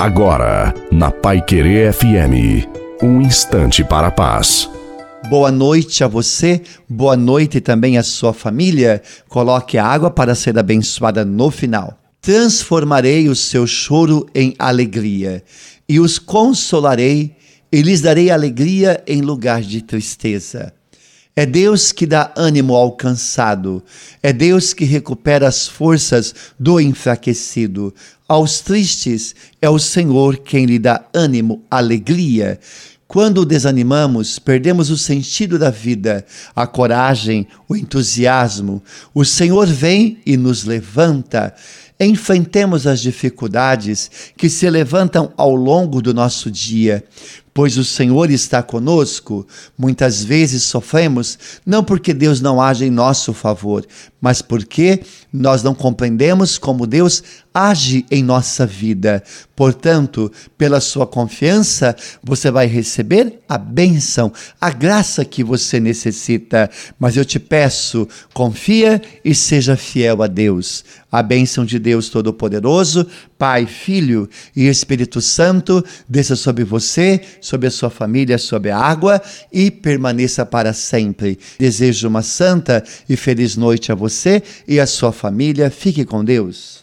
Agora, na Pai Querer FM, um instante para a paz. Boa noite a você, boa noite também à sua família. Coloque a água para ser abençoada no final. Transformarei o seu choro em alegria e os consolarei e lhes darei alegria em lugar de tristeza. É Deus que dá ânimo ao cansado, é Deus que recupera as forças do enfraquecido. Aos tristes é o Senhor quem lhe dá ânimo, alegria. Quando desanimamos, perdemos o sentido da vida, a coragem, o entusiasmo. O Senhor vem e nos levanta. Enfrentemos as dificuldades que se levantam ao longo do nosso dia pois o Senhor está conosco, muitas vezes sofremos não porque Deus não age em nosso favor, mas porque nós não compreendemos como Deus age em nossa vida. Portanto, pela sua confiança, você vai receber a bênção, a graça que você necessita. Mas eu te peço, confia e seja fiel a Deus. A bênção de Deus Todo-Poderoso, Pai, Filho e Espírito Santo, desça sobre você, sobre a sua família, sobre a água e permaneça para sempre. Desejo uma santa e feliz noite a você e a sua família. Fique com Deus.